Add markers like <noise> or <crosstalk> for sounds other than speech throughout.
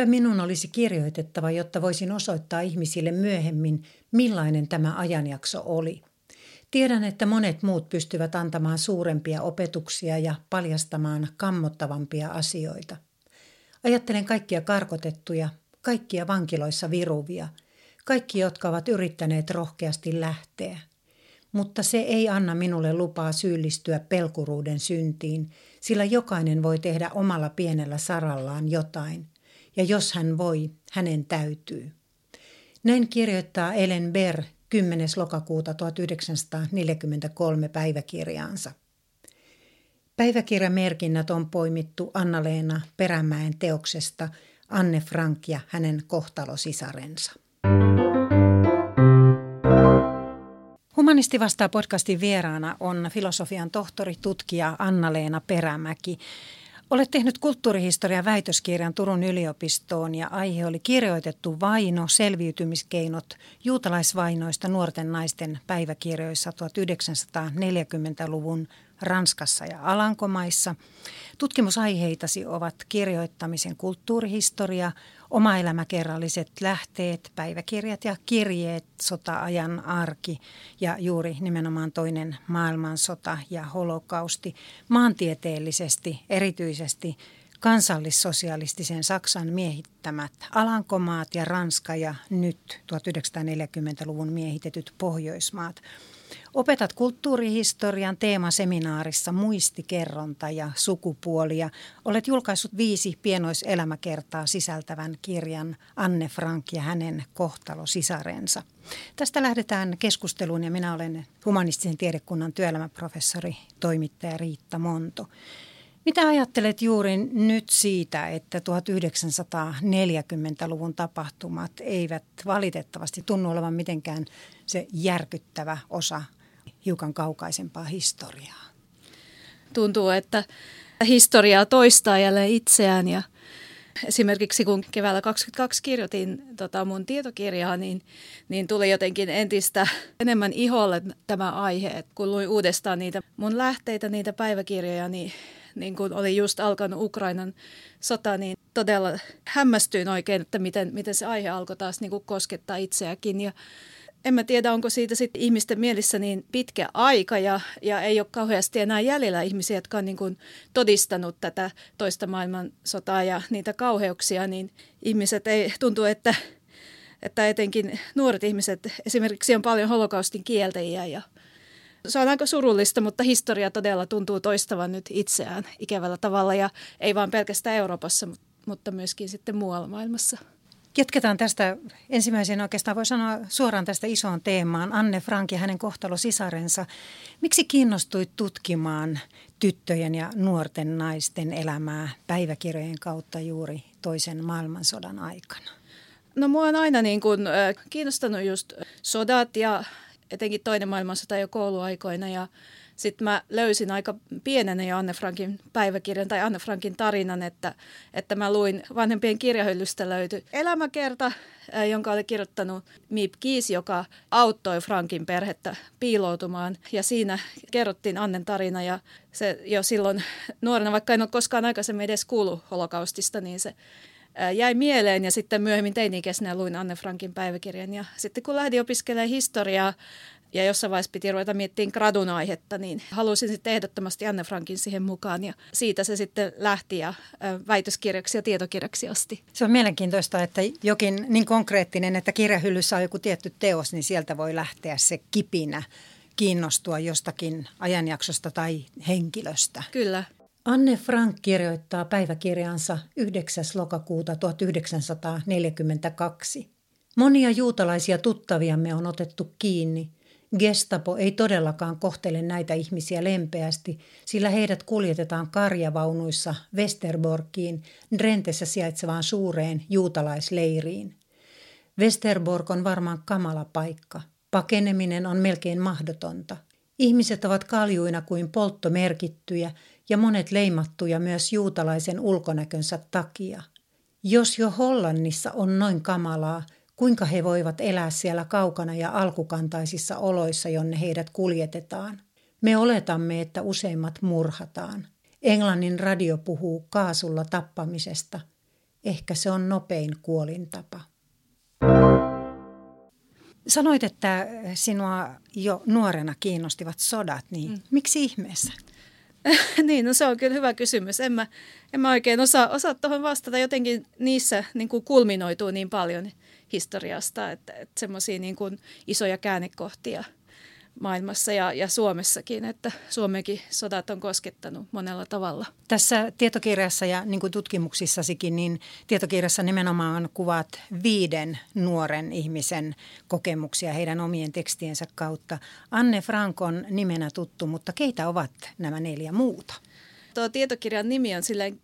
Näinpä minun olisi kirjoitettava, jotta voisin osoittaa ihmisille myöhemmin, millainen tämä ajanjakso oli. Tiedän, että monet muut pystyvät antamaan suurempia opetuksia ja paljastamaan kammottavampia asioita. Ajattelen kaikkia karkotettuja, kaikkia vankiloissa viruvia, kaikki, jotka ovat yrittäneet rohkeasti lähteä. Mutta se ei anna minulle lupaa syyllistyä pelkuruuden syntiin, sillä jokainen voi tehdä omalla pienellä sarallaan jotain, ja jos hän voi, hänen täytyy. Näin kirjoittaa Ellen Ber 10. lokakuuta 1943 päiväkirjaansa. Päiväkirjamerkinnät on poimittu Anna-Leena Perämäen teoksesta Anne Frank ja hänen kohtalosisarensa. Humanisti vastaa podcastin vieraana on filosofian tohtori, tutkija Anna-Leena Perämäki. Olet tehnyt kulttuurihistorian väitöskirjan Turun yliopistoon ja aihe oli kirjoitettu vaino, selviytymiskeinot juutalaisvainoista nuorten naisten päiväkirjoissa 1940-luvun Ranskassa ja Alankomaissa. Tutkimusaiheitasi ovat kirjoittamisen kulttuurihistoria, omaelämäkerralliset lähteet, päiväkirjat ja kirjeet, sota-ajan arki ja juuri nimenomaan toinen maailmansota ja holokausti. Maantieteellisesti erityisesti kansallissosialistisen Saksan miehittämät Alankomaat ja Ranska ja nyt 1940-luvun miehitetyt Pohjoismaat – Opetat kulttuurihistorian teemaseminaarissa muistikerronta ja sukupuolia. Olet julkaissut viisi pienoiselämäkertaa sisältävän kirjan Anne Frank ja hänen kohtalosisarensa. Tästä lähdetään keskusteluun ja minä olen humanistisen tiedekunnan työelämäprofessori, toimittaja Riitta Monto. Mitä ajattelet juuri nyt siitä, että 1940-luvun tapahtumat eivät valitettavasti tunnu olevan mitenkään se järkyttävä osa hiukan kaukaisempaa historiaa? Tuntuu, että historiaa toistaa jälleen itseään ja esimerkiksi kun keväällä 22 kirjoitin tota mun tietokirjaa, niin, niin tuli jotenkin entistä enemmän iholle tämä aihe. kun luin uudestaan niitä mun lähteitä, niitä päiväkirjoja, niin niin kun oli just alkanut Ukrainan sota, niin todella hämmästyin oikein, että miten, miten se aihe alkoi taas niin koskettaa itseäkin. Ja en mä tiedä, onko siitä sitten ihmisten mielissä niin pitkä aika ja, ja ei ole kauheasti enää jäljellä ihmisiä, jotka on niin kuin todistanut tätä toista maailmansotaa ja niitä kauheuksia, niin ihmiset ei tuntuu, että, että etenkin nuoret ihmiset, esimerkiksi on paljon holokaustin kieltäjiä ja se on aika surullista, mutta historia todella tuntuu toistavan nyt itseään ikävällä tavalla ja ei vain pelkästään Euroopassa, mutta myöskin sitten muualla maailmassa. Jatketaan tästä ensimmäisenä oikeastaan voi sanoa suoraan tästä isoon teemaan. Anne Frank ja hänen kohtalo-sisarensa. Miksi kiinnostuit tutkimaan tyttöjen ja nuorten naisten elämää päiväkirjojen kautta juuri toisen maailmansodan aikana? No mua on aina niin kuin, kiinnostanut just sodat ja etenkin toinen maailmansota jo kouluaikoina ja sitten mä löysin aika pienenä jo Anne Frankin päiväkirjan tai Anne Frankin tarinan, että, että mä luin vanhempien kirjahyllystä löyty elämäkerta, jonka oli kirjoittanut Miip Kiis, joka auttoi Frankin perhettä piiloutumaan. Ja siinä kerrottiin Annen tarina ja se jo silloin nuorena, vaikka en ole koskaan aikaisemmin edes kuullut holokaustista, niin se jäi mieleen ja sitten myöhemmin teini-ikäisenä luin Anne Frankin päiväkirjan. Ja sitten kun lähdin opiskelemaan historiaa ja jossain vaiheessa piti ruveta miettimään gradun aihetta, niin halusin sitten ehdottomasti Anne Frankin siihen mukaan ja siitä se sitten lähti ja väitöskirjaksi ja tietokirjaksi asti. Se on mielenkiintoista, että jokin niin konkreettinen, että kirjahyllyssä on joku tietty teos, niin sieltä voi lähteä se kipinä kiinnostua jostakin ajanjaksosta tai henkilöstä. Kyllä. Anne Frank kirjoittaa päiväkirjansa 9. lokakuuta 1942. Monia juutalaisia tuttaviamme on otettu kiinni. Gestapo ei todellakaan kohtele näitä ihmisiä lempeästi, sillä heidät kuljetetaan karjavaunuissa Westerborkiin, Drentessä sijaitsevaan suureen juutalaisleiriin. Westerborg on varmaan kamala paikka. Pakeneminen on melkein mahdotonta. Ihmiset ovat kaljuina kuin polttomerkittyjä ja monet leimattuja myös juutalaisen ulkonäkönsä takia. Jos jo Hollannissa on noin kamalaa, kuinka he voivat elää siellä kaukana ja alkukantaisissa oloissa, jonne heidät kuljetetaan? Me oletamme, että useimmat murhataan. Englannin radio puhuu kaasulla tappamisesta. Ehkä se on nopein kuolintapa. Sanoit, että sinua jo nuorena kiinnostivat sodat, niin mm. miksi ihmeessä? <laughs> niin, no se on kyllä hyvä kysymys. En mä, en mä oikein osaa, osaa tuohon vastata. Jotenkin niissä niin kuin kulminoituu niin paljon historiasta, että, että semmoisia niin isoja käännekohtia – maailmassa ja, ja Suomessakin, että Suomekin sodat on koskettanut monella tavalla. Tässä tietokirjassa ja niin kuin tutkimuksissasikin, niin tietokirjassa nimenomaan kuvat viiden nuoren ihmisen kokemuksia heidän omien tekstiensä kautta. Anne Frank on nimenä tuttu, mutta keitä ovat nämä neljä muuta? Tuo tietokirjan nimi on silleen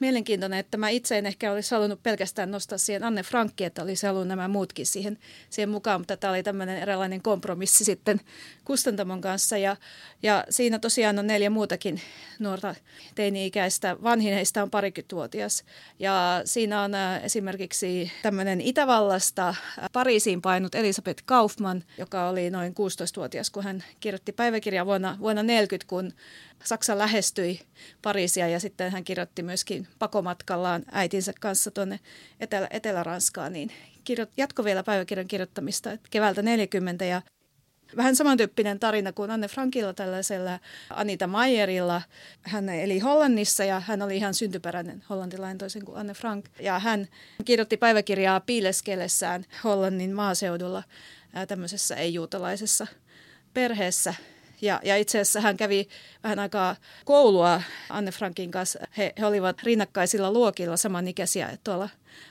mielenkiintoinen, että mä itse en ehkä olisi halunnut pelkästään nostaa siihen Anne Frankki, että olisi halunnut nämä muutkin siihen, siihen mukaan, mutta tämä oli tämmöinen erilainen kompromissi sitten kustantamon kanssa. Ja, ja siinä tosiaan on neljä muutakin nuorta teini-ikäistä. Vanhin heistä on parikymmentävuotias. Ja siinä on esimerkiksi tämmöinen Itävallasta Pariisiin painut Elisabeth Kaufman, joka oli noin 16-vuotias, kun hän kirjoitti päiväkirjaa vuonna, vuonna 40, kun Saksa lähestyi Pariisia ja sitten hän kirjoitti myöskin pakomatkallaan äitinsä kanssa tuonne Etelä- Etelä-Ranskaan, niin kirjo- jatko vielä päiväkirjan kirjoittamista keväältä 40 ja vähän samantyyppinen tarina kuin Anne Frankilla tällaisella Anita Mayerilla. Hän eli Hollannissa ja hän oli ihan syntyperäinen hollantilainen toisin kuin Anne Frank. Ja hän kirjoitti päiväkirjaa piileskellessään Hollannin maaseudulla tämmöisessä ei-juutalaisessa perheessä ja, ja itse asiassa hän kävi vähän aikaa koulua Anne Frankin kanssa. He, he olivat rinnakkaisilla luokilla samanikäisiä tuolla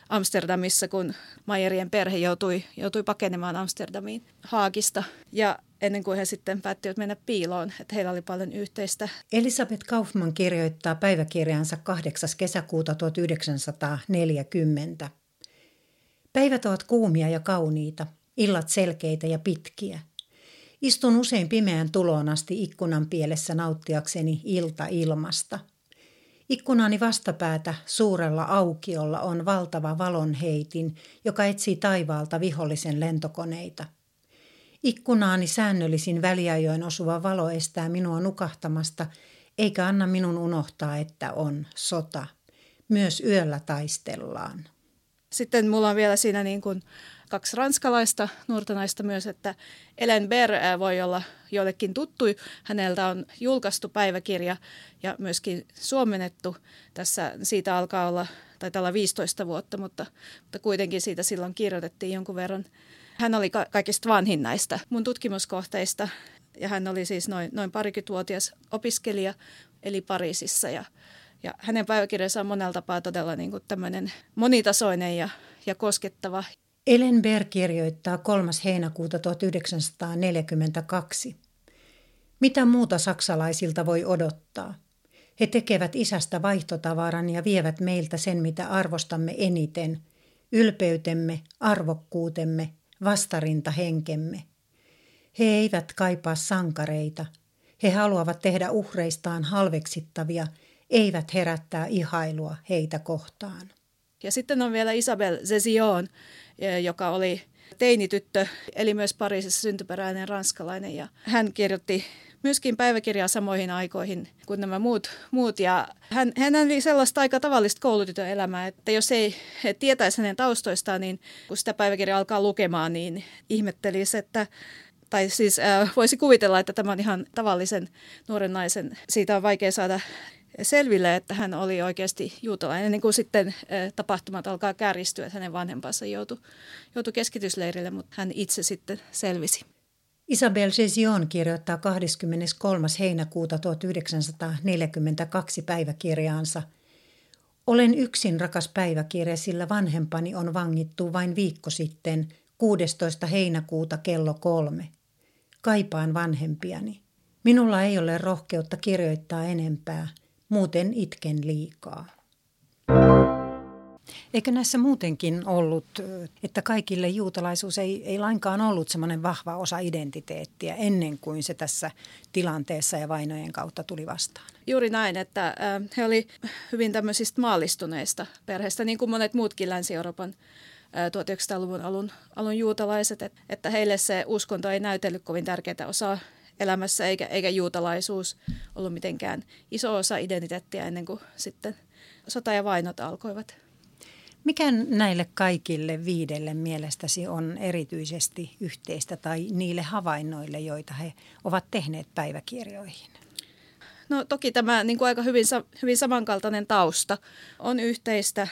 Amsterdamissa, kun Mayerien perhe joutui, joutui pakenemaan Amsterdamiin Haagista. Ja ennen kuin he sitten päättivät mennä piiloon, että heillä oli paljon yhteistä. Elisabeth Kaufman kirjoittaa päiväkirjansa 8. kesäkuuta 1940. Päivät ovat kuumia ja kauniita, illat selkeitä ja pitkiä – Istun usein pimeän tuloon asti ikkunan pielessä nauttiakseni ilta-ilmasta. Ikkunani vastapäätä suurella aukiolla on valtava valonheitin, joka etsii taivaalta vihollisen lentokoneita. Ikkunaani säännöllisin väliajoin osuva valo estää minua nukahtamasta, eikä anna minun unohtaa, että on sota. Myös yöllä taistellaan. Sitten mulla on vielä siinä niin kuin kaksi ranskalaista nuorta naista myös, että Ellen Ber voi olla joillekin tuttu. Häneltä on julkaistu päiväkirja ja myöskin suomennettu. Tässä siitä alkaa olla, tai tällä 15 vuotta, mutta, mutta kuitenkin siitä silloin kirjoitettiin jonkun verran. Hän oli ka- kaikista vanhin näistä mun tutkimuskohteista ja hän oli siis noin, noin parikymmentävuotias opiskelija, eli Pariisissa ja ja hänen päiväkirjansa on monella tapaa todella niin kuin tämmöinen monitasoinen ja, ja koskettava. Ellen Berg kirjoittaa 3. heinäkuuta 1942. Mitä muuta saksalaisilta voi odottaa? He tekevät isästä vaihtotavaran ja vievät meiltä sen, mitä arvostamme eniten, ylpeytemme, arvokkuutemme, vastarintahenkemme. He eivät kaipaa sankareita. He haluavat tehdä uhreistaan halveksittavia, eivät herättää ihailua heitä kohtaan. Ja sitten on vielä Isabel Zezion, joka oli teinityttö, eli myös Pariisissa syntyperäinen ranskalainen. Ja hän kirjoitti myöskin päiväkirjaa samoihin aikoihin kuin nämä muut. muut. Ja hän, hän oli sellaista aika tavallista koulutytön elämää, että jos ei tietäisi hänen taustoistaan, niin kun sitä päiväkirjaa alkaa lukemaan, niin ihmettelisi, että tai siis äh, voisi kuvitella, että tämä on ihan tavallisen nuoren naisen, siitä on vaikea saada selville, että hän oli oikeasti juutalainen, niin kuin sitten tapahtumat alkaa kärjistyä, että hänen vanhempansa joutui, joutui keskitysleirille, mutta hän itse sitten selvisi. Isabel Gesion kirjoittaa 23. heinäkuuta 1942 päiväkirjaansa. Olen yksin rakas päiväkirja, sillä vanhempani on vangittu vain viikko sitten, 16. heinäkuuta kello kolme. Kaipaan vanhempiani. Minulla ei ole rohkeutta kirjoittaa enempää – muuten itken liikaa. Eikö näissä muutenkin ollut, että kaikille juutalaisuus ei, ei lainkaan ollut semmoinen vahva osa identiteettiä ennen kuin se tässä tilanteessa ja vainojen kautta tuli vastaan? Juuri näin, että he oli hyvin tämmöisistä maallistuneista perheistä, niin kuin monet muutkin Länsi-Euroopan 1900-luvun alun, alun juutalaiset, että heille se uskonto ei näytellyt kovin tärkeää osaa elämässä, eikä, eikä juutalaisuus ollut mitenkään iso osa identiteettiä ennen kuin sitten sota ja vainot alkoivat. Mikä näille kaikille viidelle mielestäsi on erityisesti yhteistä tai niille havainnoille, joita he ovat tehneet päiväkirjoihin? No toki tämä niin kuin aika hyvin, hyvin samankaltainen tausta on yhteistä.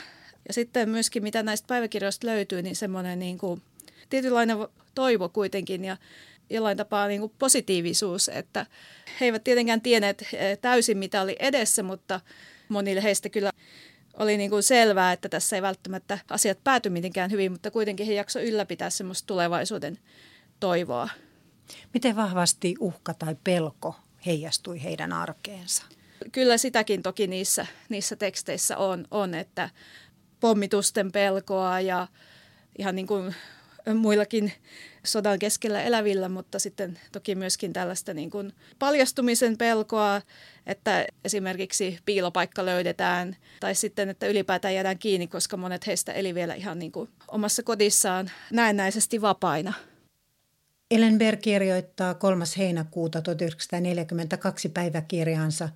Ja sitten myöskin mitä näistä päiväkirjoista löytyy, niin semmoinen niin kuin tietynlainen toivo kuitenkin ja jollain tapaa niin kuin positiivisuus, että he eivät tietenkään tienneet eh, täysin mitä oli edessä, mutta monille heistä kyllä oli niin kuin selvää, että tässä ei välttämättä asiat pääty mitenkään hyvin, mutta kuitenkin he jakso ylläpitää semmoista tulevaisuuden toivoa. Miten vahvasti uhka tai pelko heijastui heidän arkeensa? Kyllä sitäkin toki niissä, niissä teksteissä on, on, että pommitusten pelkoa ja ihan niin kuin muillakin sodan keskellä elävillä, mutta sitten toki myöskin tällaista niin kuin paljastumisen pelkoa, että esimerkiksi piilopaikka löydetään tai sitten, että ylipäätään jäädään kiinni, koska monet heistä eli vielä ihan niin kuin omassa kodissaan näennäisesti vapaina. Ellenberg kirjoittaa 3. heinäkuuta 1942 päiväkirjaansa.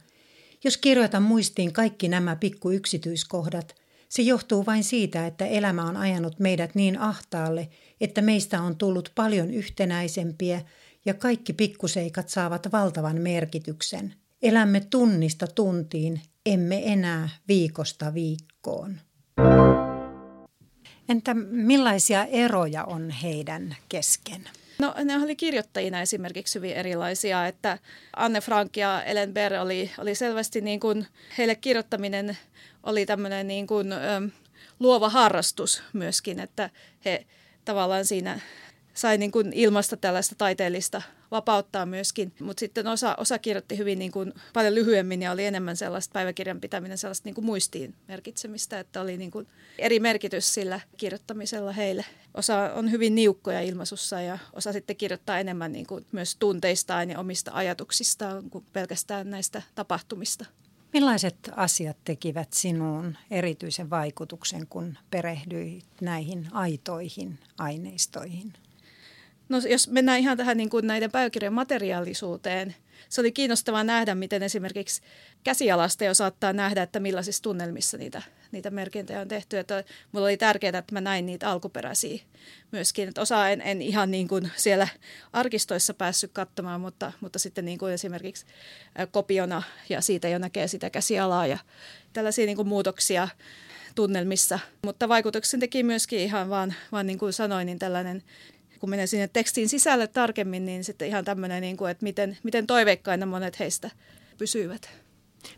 Jos kirjoitan muistiin kaikki nämä pikkuyksityiskohdat, se johtuu vain siitä, että elämä on ajanut meidät niin ahtaalle, että meistä on tullut paljon yhtenäisempiä ja kaikki pikkuseikat saavat valtavan merkityksen. Elämme tunnista tuntiin, emme enää viikosta viikkoon. Entä millaisia eroja on heidän kesken? No ne oli kirjoittajina esimerkiksi hyvin erilaisia, että Anne Frank ja Ellen Berg oli, oli selvästi niin kuin, heille kirjoittaminen oli tämmöinen niin kuin, luova harrastus myöskin, että he tavallaan siinä sai niin kuin ilmasta tällaista taiteellista vapauttaa myöskin, mutta sitten osa, osa kirjoitti hyvin niin kuin paljon lyhyemmin ja oli enemmän sellaista päiväkirjan pitäminen sellaista niin kuin muistiin merkitsemistä, että oli niin kuin eri merkitys sillä kirjoittamisella heille. Osa on hyvin niukkoja ilmaisussa ja osa sitten kirjoittaa enemmän niin kuin myös tunteistaan ja omista ajatuksistaan kuin pelkästään näistä tapahtumista. Millaiset asiat tekivät sinuun erityisen vaikutuksen, kun perehdyit näihin aitoihin aineistoihin? No jos mennään ihan tähän niin kuin näiden päiväkirjan materiaalisuuteen, se oli kiinnostavaa nähdä, miten esimerkiksi käsialasta jo saattaa nähdä, että millaisissa tunnelmissa niitä, niitä merkintöjä on tehty. Että mulla oli tärkeää, että mä näin niitä alkuperäisiä myöskin. Että osa en, en ihan niin kuin siellä arkistoissa päässyt katsomaan, mutta, mutta sitten niin kuin esimerkiksi kopiona ja siitä jo näkee sitä käsialaa ja tällaisia niin kuin muutoksia tunnelmissa. Mutta vaikutuksen teki myöskin ihan vaan, vaan niin kuin sanoin, niin tällainen kun menee sinne tekstiin sisälle tarkemmin, niin sitten ihan tämmöinen, niin kuin, että miten, miten toiveikkaina monet heistä pysyvät.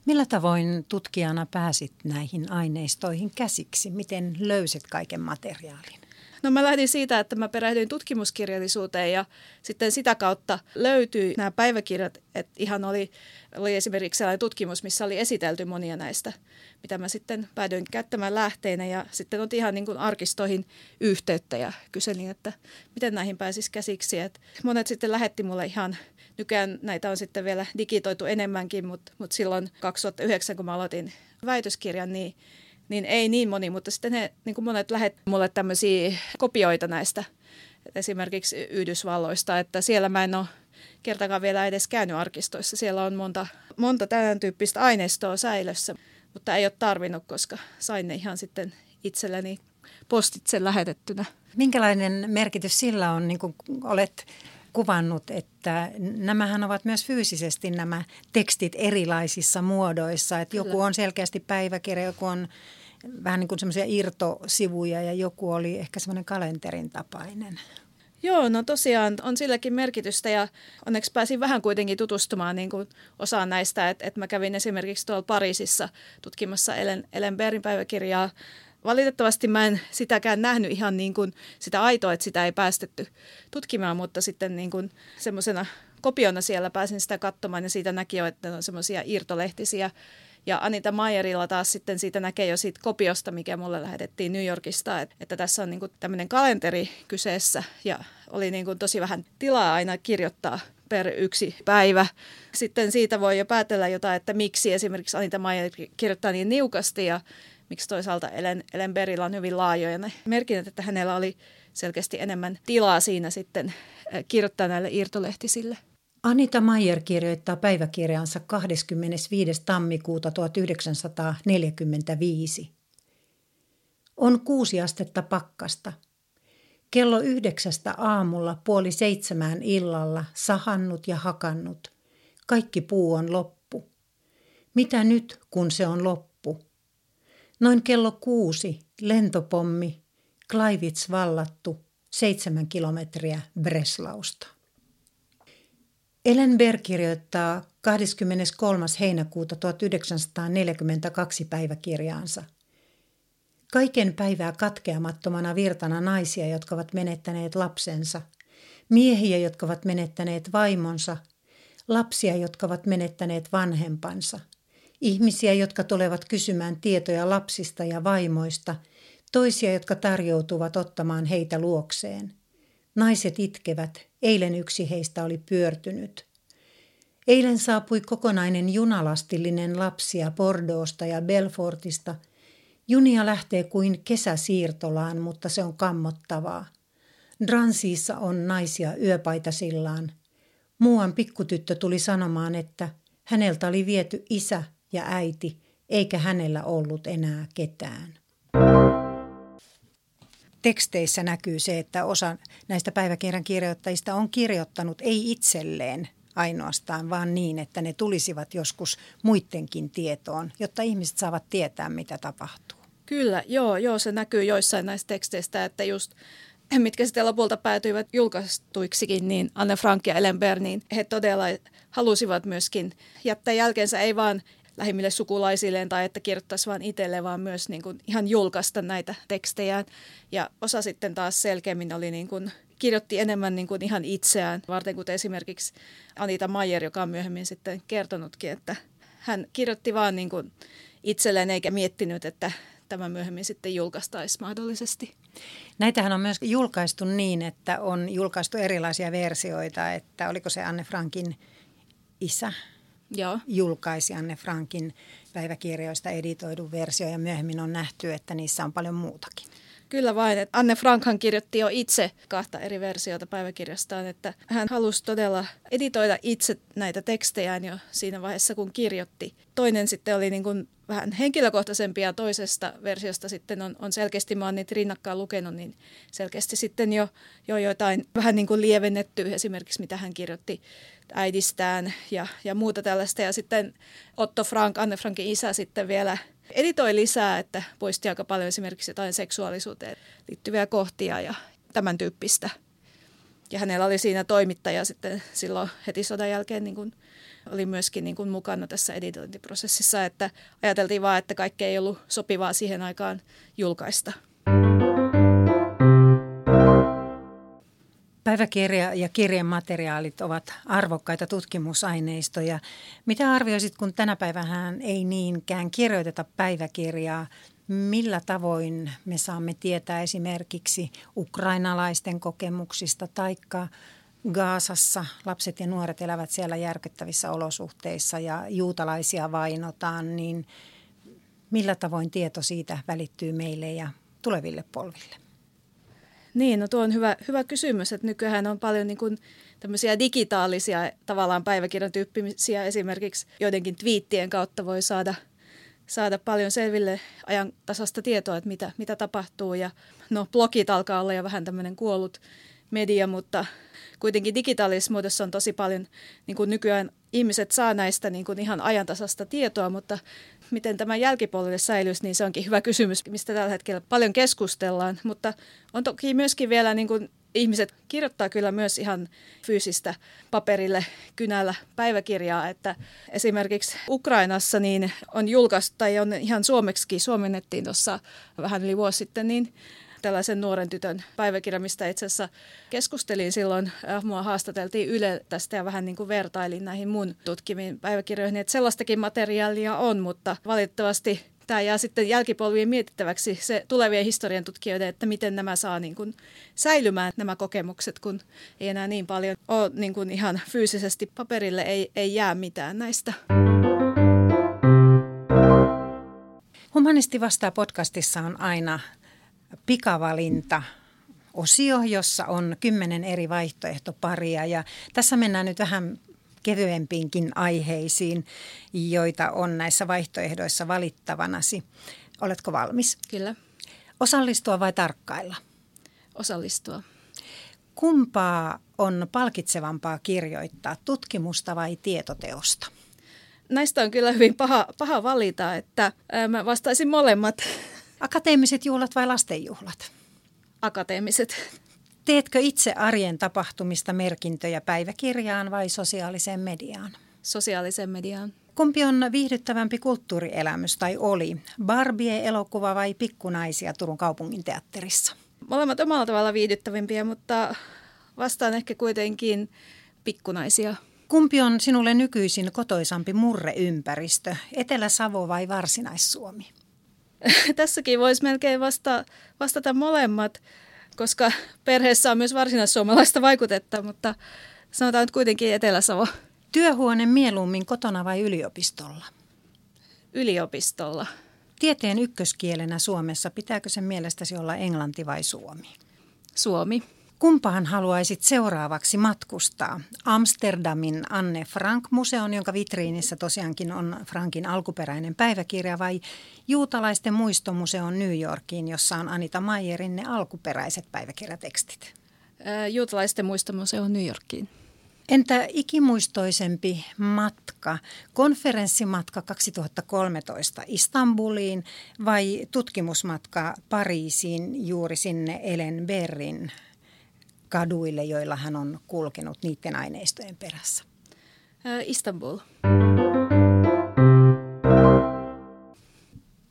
Millä tavoin tutkijana pääsit näihin aineistoihin käsiksi? Miten löysit kaiken materiaalin? No mä lähdin siitä, että mä perehdyin tutkimuskirjallisuuteen ja sitten sitä kautta löytyi nämä päiväkirjat, että ihan oli, oli esimerkiksi sellainen tutkimus, missä oli esitelty monia näistä, mitä mä sitten päädyin käyttämään lähteinä ja sitten otin ihan niin kuin arkistoihin yhteyttä ja kyselin, että miten näihin pääsisi käsiksi. Et monet sitten lähetti mulle ihan Nykyään näitä on sitten vielä digitoitu enemmänkin, mutta, mutta silloin 2009, kun mä aloitin väitöskirjan, niin niin ei niin moni, mutta sitten he, niin kuin monet lähet mulle tämmöisiä kopioita näistä esimerkiksi Yhdysvalloista, että siellä mä en ole kertakaan vielä edes käynyt arkistoissa. Siellä on monta, monta tämän tyyppistä aineistoa säilössä, mutta ei ole tarvinnut, koska sain ne ihan sitten itselleni postitse lähetettynä. Minkälainen merkitys sillä on, niin kuin olet kuvannut, että nämähän ovat myös fyysisesti nämä tekstit erilaisissa muodoissa. Että joku on selkeästi päiväkirja, joku on vähän niin kuin semmoisia irtosivuja ja joku oli ehkä semmoinen kalenterin tapainen. Joo, no tosiaan on silläkin merkitystä ja onneksi pääsin vähän kuitenkin tutustumaan niin kuin osaan näistä, että, että mä kävin esimerkiksi tuolla Pariisissa tutkimassa Ellen, Ellen Berin päiväkirjaa. Valitettavasti mä en sitäkään nähnyt ihan niin kuin sitä aitoa, että sitä ei päästetty tutkimaan, mutta sitten niin kuin semmoisena kopiona siellä pääsin sitä katsomaan ja siitä näki jo, että on semmoisia irtolehtisiä ja Anita Mayerilla taas sitten siitä näkee jo siitä kopiosta, mikä mulle lähetettiin New Yorkista, että, että tässä on niin tämmöinen kalenteri kyseessä ja oli niin kuin tosi vähän tilaa aina kirjoittaa per yksi päivä. Sitten siitä voi jo päätellä jotain, että miksi esimerkiksi Anita Mayer kirjoittaa niin niukasti ja miksi toisaalta Ellen, Ellen Berillä on hyvin laajoja ne merkinnät, että hänellä oli selkeästi enemmän tilaa siinä sitten eh, kirjoittaa näille irtolehtisille. Anita Mayer kirjoittaa päiväkirjansa 25. tammikuuta 1945. On kuusi astetta pakkasta. Kello yhdeksästä aamulla puoli seitsemään illalla sahannut ja hakannut. Kaikki puu on loppu. Mitä nyt, kun se on loppu? Noin kello kuusi lentopommi, Klaivits vallattu, seitsemän kilometriä Breslausta. Ellenberg kirjoittaa 23. heinäkuuta 1942 päiväkirjaansa. Kaiken päivää katkeamattomana virtana naisia, jotka ovat menettäneet lapsensa, miehiä, jotka ovat menettäneet vaimonsa, lapsia, jotka ovat menettäneet vanhempansa, ihmisiä, jotka tulevat kysymään tietoja lapsista ja vaimoista, toisia, jotka tarjoutuvat ottamaan heitä luokseen. Naiset itkevät, eilen yksi heistä oli pyörtynyt. Eilen saapui kokonainen junalastillinen lapsia Bordeauxsta ja Belfortista. Junia lähtee kuin kesäsiirtolaan, mutta se on kammottavaa. Dransiissa on naisia yöpaitasillaan. Muuan pikkutyttö tuli sanomaan, että häneltä oli viety isä ja äiti, eikä hänellä ollut enää ketään. Teksteissä näkyy se, että osa näistä päiväkirjan kirjoittajista on kirjoittanut ei itselleen ainoastaan, vaan niin, että ne tulisivat joskus muidenkin tietoon, jotta ihmiset saavat tietää, mitä tapahtuu. Kyllä, joo, joo se näkyy joissain näistä teksteistä, että just mitkä sitten lopulta päätyivät julkaistuiksikin, niin Anne Frank ja Ellen Bern, niin he todella halusivat myöskin jättää jälkeensä ei vaan lähimmille sukulaisilleen tai että kirjoittaisi vain itselle, vaan myös niin kuin ihan julkaista näitä tekstejään. Ja osa sitten taas selkeämmin oli niin kuin kirjoitti enemmän niin kuin ihan itseään, varten kuten esimerkiksi Anita Mayer, joka on myöhemmin sitten kertonutkin, että hän kirjoitti vaan niin kuin itselleen eikä miettinyt, että tämä myöhemmin sitten julkaistaisi mahdollisesti. Näitähän on myös julkaistu niin, että on julkaistu erilaisia versioita, että oliko se Anne Frankin isä, Joo. julkaisi Anne Frankin päiväkirjoista editoidun versio ja myöhemmin on nähty, että niissä on paljon muutakin. Kyllä vain. Että Anne Frankhan kirjoitti jo itse kahta eri versiota päiväkirjastaan, että hän halusi todella editoida itse näitä tekstejään jo siinä vaiheessa, kun kirjoitti. Toinen sitten oli niin kuin vähän henkilökohtaisempi ja toisesta versiosta sitten on, on selkeästi, mä oon niitä rinnakkaan lukenut, niin selkeästi sitten jo, jo jotain vähän niin kuin lievennetty, esimerkiksi mitä hän kirjoitti äidistään ja, ja muuta tällaista. Ja sitten Otto Frank, Anne Frankin isä sitten vielä editoi lisää, että poisti aika paljon esimerkiksi jotain seksuaalisuuteen liittyviä kohtia ja tämän tyyppistä. Ja hänellä oli siinä toimittaja sitten silloin heti sodan jälkeen niin kuin oli myöskin niin kuin mukana tässä editointiprosessissa, että ajateltiin vaan, että kaikki ei ollut sopivaa siihen aikaan julkaista. Päiväkirja ja kirjan materiaalit ovat arvokkaita tutkimusaineistoja. Mitä arvioisit, kun tänä päivänä ei niinkään kirjoiteta päiväkirjaa? Millä tavoin me saamme tietää esimerkiksi ukrainalaisten kokemuksista taikka Gaasassa lapset ja nuoret elävät siellä järkyttävissä olosuhteissa ja juutalaisia vainotaan, niin millä tavoin tieto siitä välittyy meille ja tuleville polville? Niin, no tuo on hyvä, hyvä kysymys, että nykyään on paljon niin kuin tämmöisiä digitaalisia tavallaan päiväkirjan tyyppisiä esimerkiksi joidenkin twiittien kautta voi saada, saada paljon selville ajan tasasta tietoa, että mitä, mitä tapahtuu ja no blogit alkaa olla jo vähän tämmöinen kuollut media, mutta kuitenkin digitaalisessa muodossa on tosi paljon, niin kuin nykyään ihmiset saa näistä niin kuin ihan ajantasasta tietoa, mutta miten tämä jälkipolville säilyisi, niin se onkin hyvä kysymys, mistä tällä hetkellä paljon keskustellaan. Mutta on toki myöskin vielä niin kuin ihmiset kirjoittaa kyllä myös ihan fyysistä paperille kynällä päiväkirjaa, että esimerkiksi Ukrainassa niin on julkaistu tai on ihan suomeksi suomennettiin tuossa vähän yli vuosi sitten, niin tällaisen nuoren tytön päiväkirja, mistä itse asiassa keskustelin silloin. Äh, mua haastateltiin Yle tästä ja vähän niin kuin vertailin näihin mun tutkimiin päiväkirjoihin, että sellaistakin materiaalia on, mutta valitettavasti tämä jää sitten jälkipolvien mietittäväksi se tulevien historian tutkijoiden, että miten nämä saa niin kuin säilymään nämä kokemukset, kun ei enää niin paljon ole niin kuin ihan fyysisesti paperille, ei, ei jää mitään näistä. Humanisti vastaa podcastissa on aina pikavalinta osio, jossa on kymmenen eri vaihtoehtoparia ja tässä mennään nyt vähän kevyempiinkin aiheisiin, joita on näissä vaihtoehdoissa valittavanasi. Oletko valmis? Kyllä. Osallistua vai tarkkailla? Osallistua. Kumpaa on palkitsevampaa kirjoittaa, tutkimusta vai tietoteosta? Näistä on kyllä hyvin paha, paha valita, että mä vastaisin molemmat. Akateemiset juhlat vai lastenjuhlat? Akateemiset. Teetkö itse arjen tapahtumista merkintöjä päiväkirjaan vai sosiaaliseen mediaan? Sosiaaliseen mediaan. Kumpi on viihdyttävämpi kulttuurielämys tai oli? Barbie-elokuva vai Pikkunaisia Turun kaupungin teatterissa? Molemmat omalla tavalla viihdyttävimpiä, mutta vastaan ehkä kuitenkin Pikkunaisia. Kumpi on sinulle nykyisin kotoisampi murreympäristö, Etelä-Savo vai Varsinais-Suomi? <laughs> Tässäkin voisi melkein vasta, vastata molemmat, koska perheessä on myös varsinaissuomalaista vaikutetta, mutta sanotaan nyt kuitenkin Etelä-Savo. Työhuone mieluummin kotona vai yliopistolla? Yliopistolla. Tieteen ykköskielenä Suomessa, pitääkö sen mielestäsi olla englanti vai suomi? Suomi. Kumpaan haluaisit seuraavaksi matkustaa? Amsterdamin Anne Frank-museon, jonka vitriinissä tosiaankin on Frankin alkuperäinen päiväkirja, vai juutalaisten muistomuseon New Yorkiin, jossa on Anita Mayerin ne alkuperäiset päiväkirjatekstit? juutalaisten muistomuseo New Yorkiin. Entä ikimuistoisempi matka, konferenssimatka 2013 Istanbuliin vai tutkimusmatka Pariisiin juuri sinne Ellen Berrin kaduille, joilla hän on kulkenut niiden aineistojen perässä? Istanbul.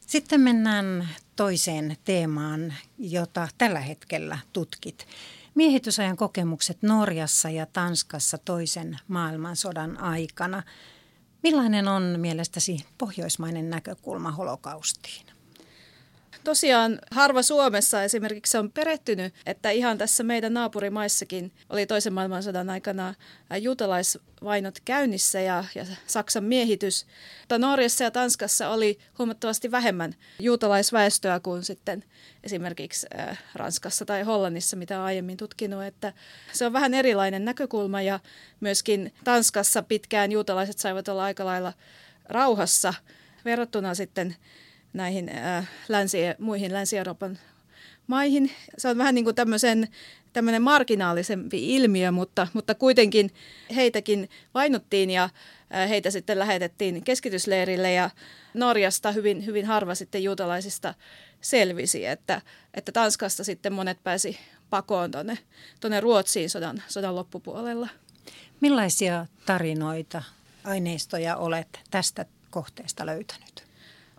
Sitten mennään toiseen teemaan, jota tällä hetkellä tutkit. Miehitysajan kokemukset Norjassa ja Tanskassa toisen maailmansodan aikana. Millainen on mielestäsi pohjoismainen näkökulma holokaustiin? Tosiaan harva Suomessa esimerkiksi on perehtynyt, että ihan tässä meidän naapurimaissakin oli toisen maailmansodan aikana juutalaisvainot käynnissä ja, ja Saksan miehitys. Mutta Norjassa ja Tanskassa oli huomattavasti vähemmän juutalaisväestöä kuin sitten esimerkiksi Ranskassa tai Hollannissa, mitä aiemmin tutkinut. Että se on vähän erilainen näkökulma ja myöskin Tanskassa pitkään juutalaiset saivat olla aika lailla rauhassa verrattuna sitten näihin äh, länsi, muihin Länsi-Euroopan maihin. Se on vähän niin kuin tämmöisen, tämmöinen marginaalisempi ilmiö, mutta, mutta kuitenkin heitäkin vainottiin ja äh, heitä sitten lähetettiin keskitysleirille ja Norjasta hyvin, hyvin harva sitten juutalaisista selvisi, että, että Tanskasta sitten monet pääsi pakoon tuonne, tuonne Ruotsiin sodan, sodan loppupuolella. Millaisia tarinoita, aineistoja olet tästä kohteesta löytänyt?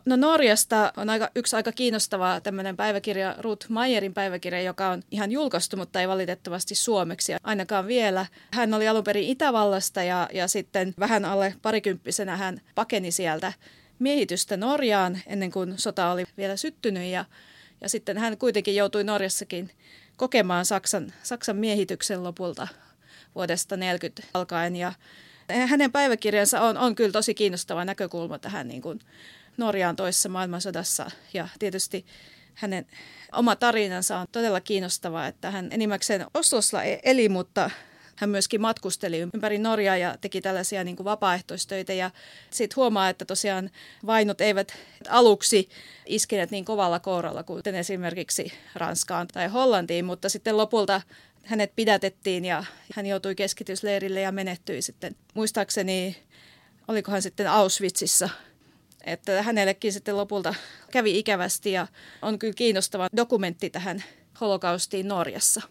No Norjasta on aika, yksi aika kiinnostava tämmöinen päiväkirja, Ruth Mayerin päiväkirja, joka on ihan julkaistu, mutta ei valitettavasti suomeksi ainakaan vielä. Hän oli alun perin Itävallasta ja, ja sitten vähän alle parikymppisenä hän pakeni sieltä miehitystä Norjaan ennen kuin sota oli vielä syttynyt ja, ja sitten hän kuitenkin joutui Norjassakin kokemaan Saksan, Saksan miehityksen lopulta vuodesta 40 alkaen ja hänen päiväkirjansa on, on kyllä tosi kiinnostava näkökulma tähän niin kuin Norjaan toisessa maailmansodassa. Ja tietysti hänen oma tarinansa on todella kiinnostava, että hän enimmäkseen Oslossa e- eli, mutta hän myöskin matkusteli ympäri Norjaa ja teki tällaisia niin kuin vapaaehtoistöitä. Ja sitten huomaa, että tosiaan vainot eivät aluksi iskeneet niin kovalla kouralla kuin esimerkiksi Ranskaan tai Hollantiin, mutta sitten lopulta hänet pidätettiin ja hän joutui keskitysleirille ja menehtyi sitten. Muistaakseni, olikohan sitten Auschwitzissa että hänellekin sitten lopulta kävi ikävästi ja on kyllä kiinnostava dokumentti tähän holokaustiin Norjassa.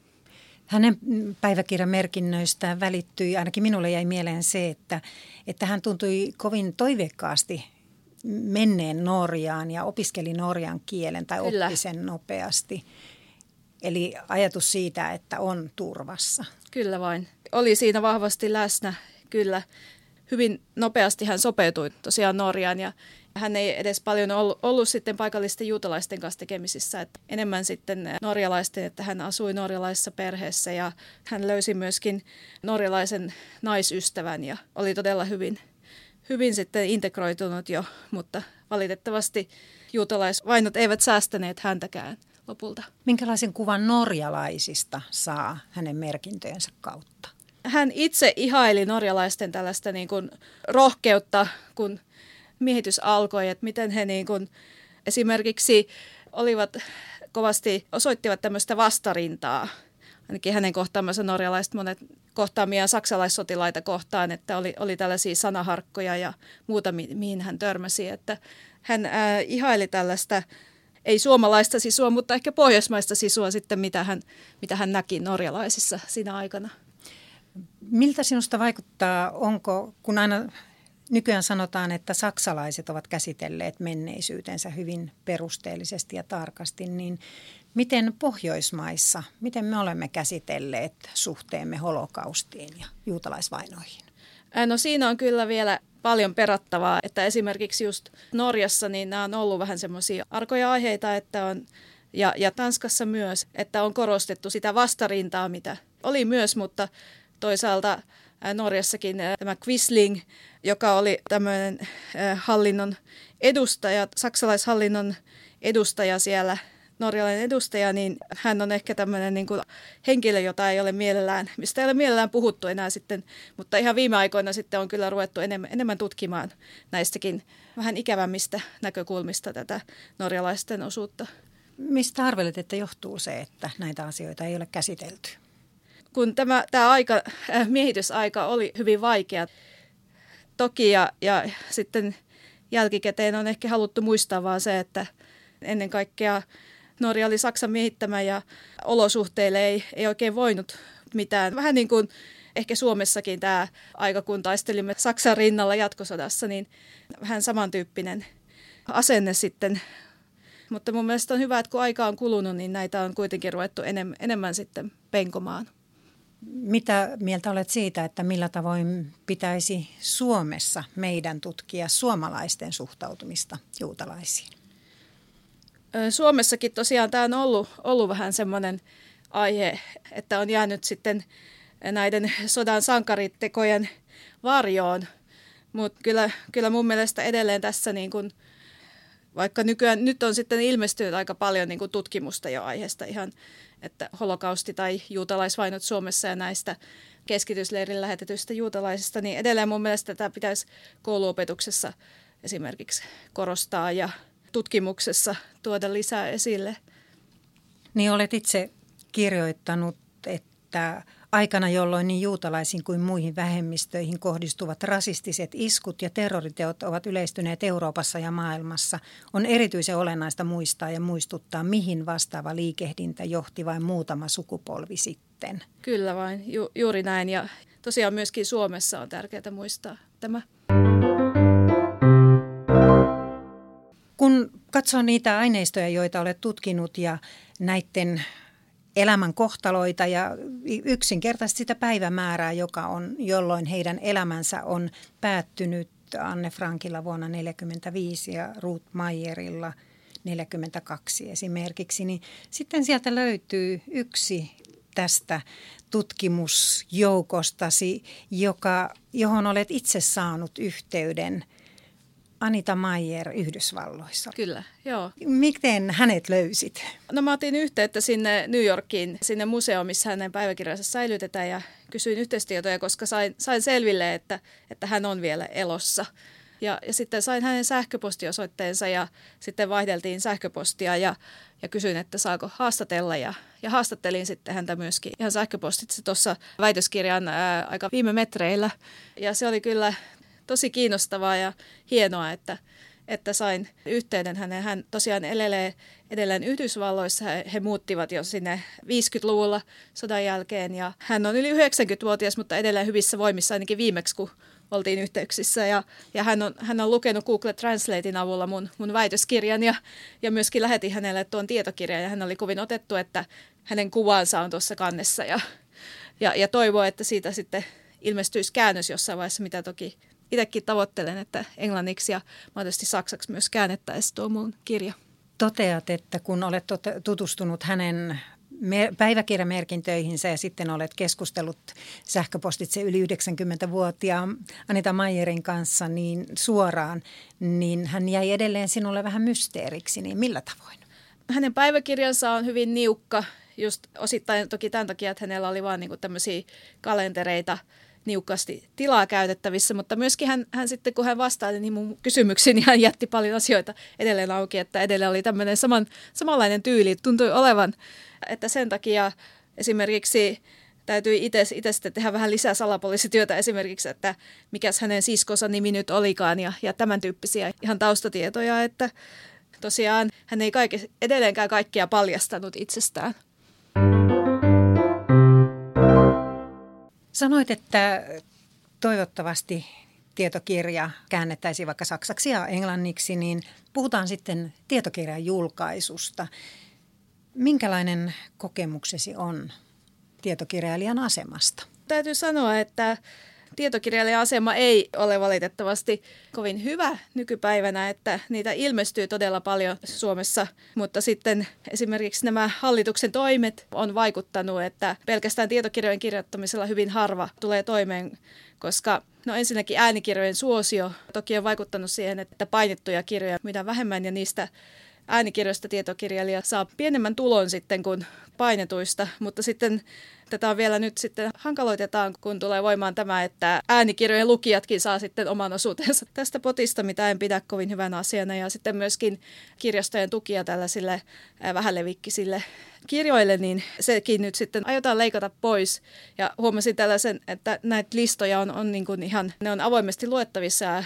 Hänen päiväkirjan merkinnöistään välittyi, ainakin minulle jäi mieleen se, että, että hän tuntui kovin toiveikkaasti menneen Norjaan ja opiskeli norjan kielen tai Kyllä. oppi sen nopeasti. Eli ajatus siitä, että on turvassa. Kyllä vain. Oli siinä vahvasti läsnä, kyllä. Hyvin nopeasti hän sopeutui tosiaan Norjaan ja hän ei edes paljon ollut, ollut sitten paikallisten juutalaisten kanssa tekemisissä, että enemmän sitten norjalaisten, että hän asui norjalaisessa perheessä ja hän löysi myöskin norjalaisen naisystävän ja oli todella hyvin, hyvin sitten integroitunut jo, mutta valitettavasti juutalaisvainot eivät säästäneet häntäkään lopulta. Minkälaisen kuvan norjalaisista saa hänen merkintöjensä kautta? Hän itse ihaili norjalaisten tällaista niin kuin rohkeutta, kun miehitys alkoi, että miten he niin kuin esimerkiksi olivat kovasti osoittivat tämmöistä vastarintaa. Ainakin hänen kohtaamansa norjalaiset monet kohtaamia saksalaissotilaita kohtaan, että oli, oli tällaisia sanaharkkoja ja muuta, mihin hän törmäsi. Että hän ää, ihaili tällaista ei suomalaista sisua, mutta ehkä pohjoismaista sisua sitten, mitä hän, mitä hän näki norjalaisissa siinä aikana. Miltä sinusta vaikuttaa, onko, kun aina nykyään sanotaan, että saksalaiset ovat käsitelleet menneisyytensä hyvin perusteellisesti ja tarkasti, niin miten Pohjoismaissa, miten me olemme käsitelleet suhteemme holokaustiin ja juutalaisvainoihin? No siinä on kyllä vielä paljon perattavaa, että esimerkiksi just Norjassa niin nämä on ollut vähän semmoisia arkoja aiheita, että on, ja, ja Tanskassa myös, että on korostettu sitä vastarintaa, mitä oli myös, mutta toisaalta Norjassakin tämä Quisling, joka oli tämmöinen hallinnon edustaja, saksalaishallinnon edustaja siellä norjalainen edustaja, niin hän on ehkä tämmöinen niin kuin henkilö, jota ei ole mielellään, mistä ei ole mielellään puhuttu enää sitten, mutta ihan viime aikoina sitten on kyllä ruvettu enemmän, enemmän tutkimaan näistäkin vähän ikävämmistä näkökulmista tätä norjalaisten osuutta. Mistä arvelet, että johtuu se, että näitä asioita ei ole käsitelty? Kun tämä, tämä aika, äh, miehitysaika oli hyvin vaikea, toki ja, ja sitten jälkikäteen on ehkä haluttu muistaa vaan se, että ennen kaikkea Norja oli Saksan miehittämä ja olosuhteille ei, ei oikein voinut mitään. Vähän niin kuin ehkä Suomessakin tämä aika, kun taistelimme Saksan rinnalla jatkosodassa, niin vähän samantyyppinen asenne sitten. Mutta mun mielestä on hyvä, että kun aika on kulunut, niin näitä on kuitenkin ruvettu enemmän, enemmän sitten penkomaan. Mitä mieltä olet siitä, että millä tavoin pitäisi Suomessa meidän tutkia suomalaisten suhtautumista juutalaisiin? Suomessakin tosiaan tämä on ollut, ollut vähän semmoinen aihe, että on jäänyt sitten näiden sodan sankaritekojen varjoon. Mutta kyllä, kyllä mun mielestä edelleen tässä niin kun, vaikka nykyään, nyt on sitten ilmestynyt aika paljon niin tutkimusta jo aiheesta ihan, että holokausti tai juutalaisvainot Suomessa ja näistä keskitysleirin lähetetyistä juutalaisista, niin edelleen mun mielestä tätä pitäisi kouluopetuksessa esimerkiksi korostaa ja tutkimuksessa tuoda lisää esille. Niin olet itse kirjoittanut, että aikana, jolloin niin juutalaisiin kuin muihin vähemmistöihin kohdistuvat rasistiset iskut ja terroriteot ovat yleistyneet Euroopassa ja maailmassa, on erityisen olennaista muistaa ja muistuttaa, mihin vastaava liikehdintä johti vain muutama sukupolvi sitten. Kyllä vain, Ju- juuri näin. Ja tosiaan myöskin Suomessa on tärkeää muistaa tämä. Kun katsoo niitä aineistoja, joita olet tutkinut ja näiden elämän kohtaloita ja yksinkertaisesti sitä päivämäärää, joka on, jolloin heidän elämänsä on päättynyt Anne Frankilla vuonna 1945 ja Ruth Mayerilla 42 esimerkiksi, niin sitten sieltä löytyy yksi tästä tutkimusjoukostasi, joka, johon olet itse saanut yhteyden – Anita Mayer Yhdysvalloissa. Kyllä, joo. Miten hänet löysit? No mä otin yhteyttä sinne New Yorkiin, sinne museoon, missä hänen päiväkirjansa säilytetään ja kysyin yhteistietoja, koska sain, sain selville, että, että hän on vielä elossa. Ja, ja sitten sain hänen sähköpostiosoitteensa ja sitten vaihdeltiin sähköpostia ja, ja kysyin, että saako haastatella. Ja, ja haastattelin sitten häntä myöskin ihan sähköpostitse tuossa väitöskirjan ää, aika viime metreillä. Ja se oli kyllä tosi kiinnostavaa ja hienoa, että, että sain yhteyden häneen. Hän tosiaan elelee edelleen Yhdysvalloissa. He, muuttivat jo sinne 50-luvulla sodan jälkeen ja hän on yli 90-vuotias, mutta edelleen hyvissä voimissa ainakin viimeksi, kun oltiin yhteyksissä. Ja, ja hän, on, hän on lukenut Google Translatein avulla mun, mun väitöskirjan ja, ja myöskin lähetin hänelle tuon tietokirjan ja hän oli kovin otettu, että hänen kuvansa on tuossa kannessa ja, ja, ja toivoo, että siitä sitten ilmestyisi käännös jossain vaiheessa, mitä toki itsekin tavoittelen, että englanniksi ja mahdollisesti saksaksi myös käännettäisiin tuo mun kirja. Toteat, että kun olet tutustunut hänen päiväkirjamerkintöihinsä ja sitten olet keskustellut sähköpostitse yli 90-vuotiaan Anita Mayerin kanssa niin suoraan, niin hän jäi edelleen sinulle vähän mysteeriksi, niin millä tavoin? Hänen päiväkirjansa on hyvin niukka, just osittain toki tämän takia, että hänellä oli vain niin tämmöisiä kalentereita – niukasti tilaa käytettävissä, mutta myöskin hän, hän sitten, kun hän vastaili niin mun kysymyksiin, niin hän jätti paljon asioita edelleen auki, että edelleen oli tämmöinen saman, samanlainen tyyli, tuntui olevan, että sen takia esimerkiksi täytyi itse, itse sitten tehdä vähän lisää salapoliisityötä esimerkiksi, että mikäs hänen siskonsa nimi nyt olikaan ja, ja tämän tyyppisiä ihan taustatietoja, että tosiaan hän ei kaikke, edelleenkään kaikkia paljastanut itsestään. Sanoit, että toivottavasti tietokirja käännettäisiin vaikka saksaksi ja englanniksi, niin puhutaan sitten tietokirjan julkaisusta. Minkälainen kokemuksesi on tietokirjailijan asemasta? Täytyy sanoa, että tietokirjailijan asema ei ole valitettavasti kovin hyvä nykypäivänä, että niitä ilmestyy todella paljon Suomessa, mutta sitten esimerkiksi nämä hallituksen toimet on vaikuttanut, että pelkästään tietokirjojen kirjoittamisella hyvin harva tulee toimeen, koska No ensinnäkin äänikirjojen suosio toki on vaikuttanut siihen, että painettuja kirjoja mitä vähemmän ja niistä äänikirjoista tietokirjailija saa pienemmän tulon sitten kuin painetuista, mutta sitten tätä on vielä nyt sitten hankaloitetaan, kun tulee voimaan tämä, että äänikirjojen lukijatkin saa sitten oman osuutensa tästä potista, mitä en pidä kovin hyvänä asiana. Ja sitten myöskin kirjastojen tukia tällaisille vähälevikkisille kirjoille, niin sekin nyt sitten aiotaan leikata pois. Ja huomasin tällaisen, että näitä listoja on, on niin kuin ihan, ne on avoimesti luettavissa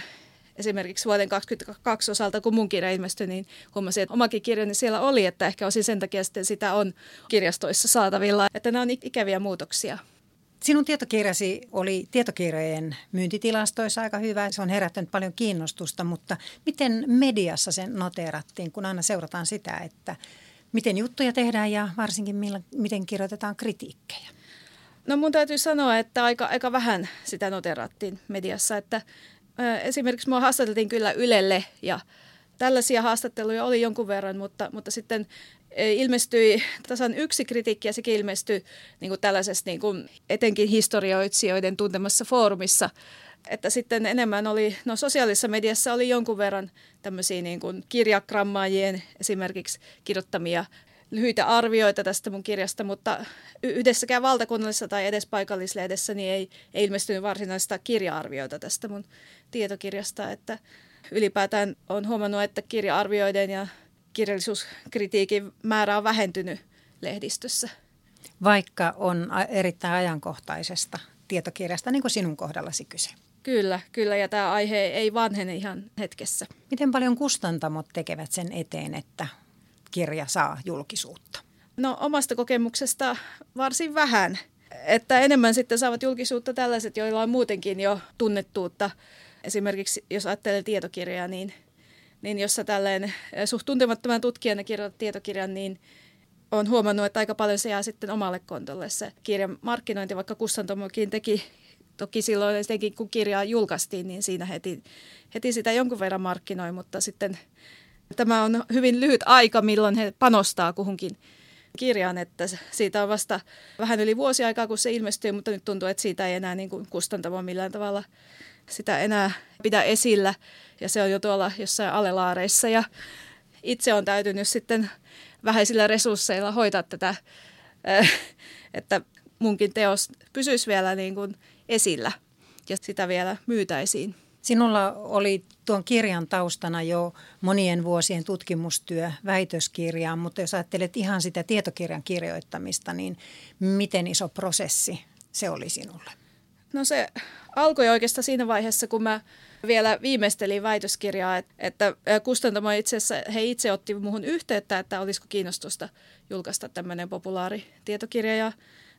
esimerkiksi vuoden 2022 osalta, kun mun kirja ilmestyi, niin huomasin, että omakin kirjani siellä oli, että ehkä osin sen takia sitten sitä on kirjastoissa saatavilla, että nämä on ikäviä muutoksia. Sinun tietokirjasi oli tietokirjojen myyntitilastoissa aika hyvä. Se on herättänyt paljon kiinnostusta, mutta miten mediassa sen noteerattiin, kun aina seurataan sitä, että miten juttuja tehdään ja varsinkin millä, miten kirjoitetaan kritiikkejä? No mun täytyy sanoa, että aika, aika vähän sitä noterattiin mediassa, että esimerkiksi mua haastateltiin kyllä Ylelle ja tällaisia haastatteluja oli jonkun verran, mutta, mutta sitten ilmestyi tasan yksi kritiikki ja sekin ilmestyi niin kuin tällaisessa niin kuin etenkin historioitsijoiden tuntemassa foorumissa, että sitten enemmän oli, no sosiaalisessa mediassa oli jonkun verran tämmöisiä niin kuin kirjakrammaajien esimerkiksi kirjoittamia lyhyitä arvioita tästä mun kirjasta, mutta yhdessäkään valtakunnallisessa tai edes paikallislehdessä niin ei, ei ilmestynyt varsinaista kirja-arvioita tästä mun tietokirjasta, että ylipäätään on huomannut, että kirja-arvioiden ja kirjallisuuskritiikin määrä on vähentynyt lehdistössä. Vaikka on erittäin ajankohtaisesta tietokirjasta, niin kuin sinun kohdallasi kyse. Kyllä, kyllä, ja tämä aihe ei vanhene ihan hetkessä. Miten paljon kustantamot tekevät sen eteen, että kirja saa julkisuutta? No omasta kokemuksesta varsin vähän. Että enemmän sitten saavat julkisuutta tällaiset, joilla on muutenkin jo tunnettuutta. Esimerkiksi jos ajattelee tietokirjaa, niin, niin jos sä tälleen eh, suht tuntemattoman tutkijana kirjoitat tietokirjan, niin on huomannut, että aika paljon se jää sitten omalle kontolle se kirjan markkinointi, vaikka Kustantamokin teki Toki silloin etenkin kun kirjaa julkaistiin, niin siinä heti, heti sitä jonkun verran markkinoi, mutta sitten Tämä on hyvin lyhyt aika, milloin he panostaa kuhunkin kirjaan, että siitä on vasta vähän yli vuosi aikaa, kun se ilmestyy, mutta nyt tuntuu, että siitä ei enää niin kuin kustantamo millään tavalla sitä enää pidä esillä. Ja se on jo tuolla jossain alelaareissa ja itse on täytynyt sitten vähäisillä resursseilla hoitaa tätä, äh, että munkin teos pysyisi vielä niin kuin esillä ja sitä vielä myytäisiin. Sinulla oli tuon kirjan taustana jo monien vuosien tutkimustyö väitöskirjaan, mutta jos ajattelet ihan sitä tietokirjan kirjoittamista, niin miten iso prosessi se oli sinulle? No se alkoi oikeastaan siinä vaiheessa, kun mä vielä viimeistelin väitöskirjaa, että kustantamo itse asiassa, he itse otti muuhun yhteyttä, että olisiko kiinnostusta julkaista tämmöinen populaari tietokirja ja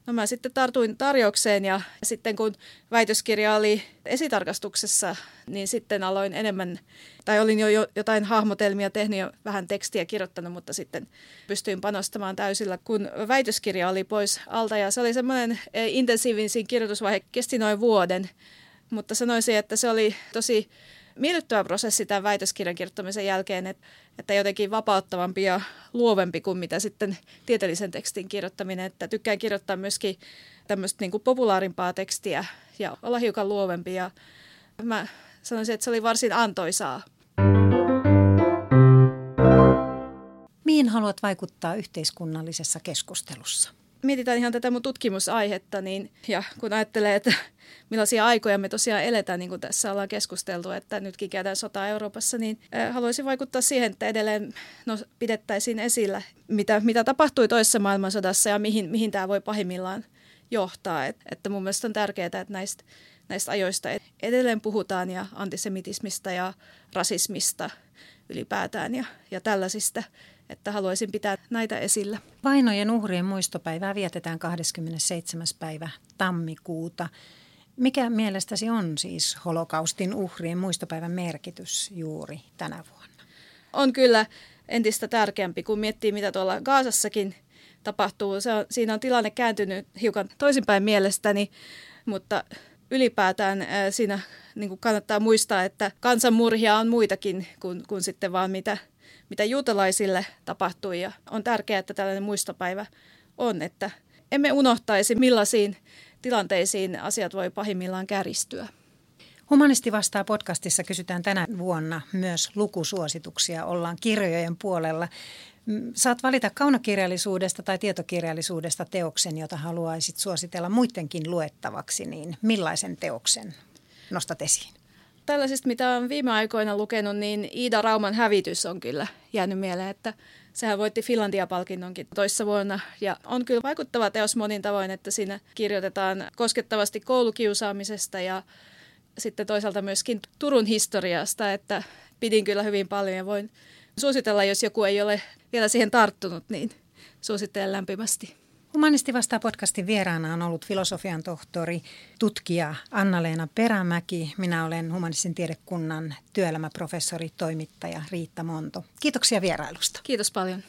No mä sitten tartuin tarjoukseen ja sitten kun väitöskirja oli esitarkastuksessa, niin sitten aloin enemmän, tai olin jo jotain hahmotelmia tehnyt ja vähän tekstiä kirjoittanut, mutta sitten pystyin panostamaan täysillä, kun väitöskirja oli pois alta. Ja se oli semmoinen eh, intensiivisin kirjoitusvaihe, kesti noin vuoden, mutta sanoisin, että se oli tosi miellyttävä prosessi tämän väitöskirjan kirjoittamisen jälkeen, että, että jotenkin vapauttavampi ja luovempi kuin mitä sitten tieteellisen tekstin kirjoittaminen. Että tykkään kirjoittaa myöskin tämmöistä niin kuin populaarimpaa tekstiä ja olla hiukan luovempi ja mä sanoisin, että se oli varsin antoisaa. Mihin haluat vaikuttaa yhteiskunnallisessa keskustelussa? Mietitään ihan tätä mun tutkimusaihetta, niin, ja kun ajattelee, että <laughs> millaisia aikoja me tosiaan eletään, niin kuin tässä ollaan keskusteltu, että nytkin käydään sotaa Euroopassa, niin haluaisin vaikuttaa siihen, että edelleen no, pidettäisiin esillä, mitä, mitä tapahtui toisessa maailmansodassa ja mihin, mihin tämä voi pahimmillaan johtaa. Et, että mun mielestä on tärkeää, että näistä, näistä ajoista edelleen puhutaan ja antisemitismistä ja rasismista ylipäätään ja, ja tällaisista että haluaisin pitää näitä esillä. Vainojen uhrien muistopäivää vietetään 27. päivä tammikuuta. Mikä mielestäsi on siis holokaustin uhrien muistopäivän merkitys juuri tänä vuonna? On kyllä entistä tärkeämpi, kun miettii mitä tuolla Gaasassakin tapahtuu. Se on, siinä on tilanne kääntynyt hiukan toisinpäin mielestäni, mutta ylipäätään siinä niin kuin kannattaa muistaa, että kansanmurhia on muitakin kuin, kuin sitten vaan mitä, mitä juutalaisille tapahtui. Ja on tärkeää, että tällainen muistopäivä on, että emme unohtaisi millaisiin tilanteisiin asiat voi pahimmillaan käristyä. Humanisti vastaa podcastissa kysytään tänä vuonna myös lukusuosituksia. Ollaan kirjojen puolella. Mm, saat valita kaunokirjallisuudesta tai tietokirjallisuudesta teoksen, jota haluaisit suositella muidenkin luettavaksi, niin millaisen teoksen nostat esiin? Tällaisista, mitä olen viime aikoina lukenut, niin Iida Rauman hävitys on kyllä jäänyt mieleen, että sehän voitti Finlandia-palkinnonkin toissa vuonna. Ja on kyllä vaikuttava teos monin tavoin, että siinä kirjoitetaan koskettavasti koulukiusaamisesta ja sitten toisaalta myöskin Turun historiasta, että pidin kyllä hyvin paljon ja voin suositella, jos joku ei ole vielä siihen tarttunut, niin suosittelen lämpimästi. Humanisti vastaa podcastin vieraana on ollut filosofian tohtori, tutkija Anna-Leena Perämäki. Minä olen humanistin tiedekunnan työelämäprofessori, toimittaja Riitta Monto. Kiitoksia vierailusta. Kiitos paljon.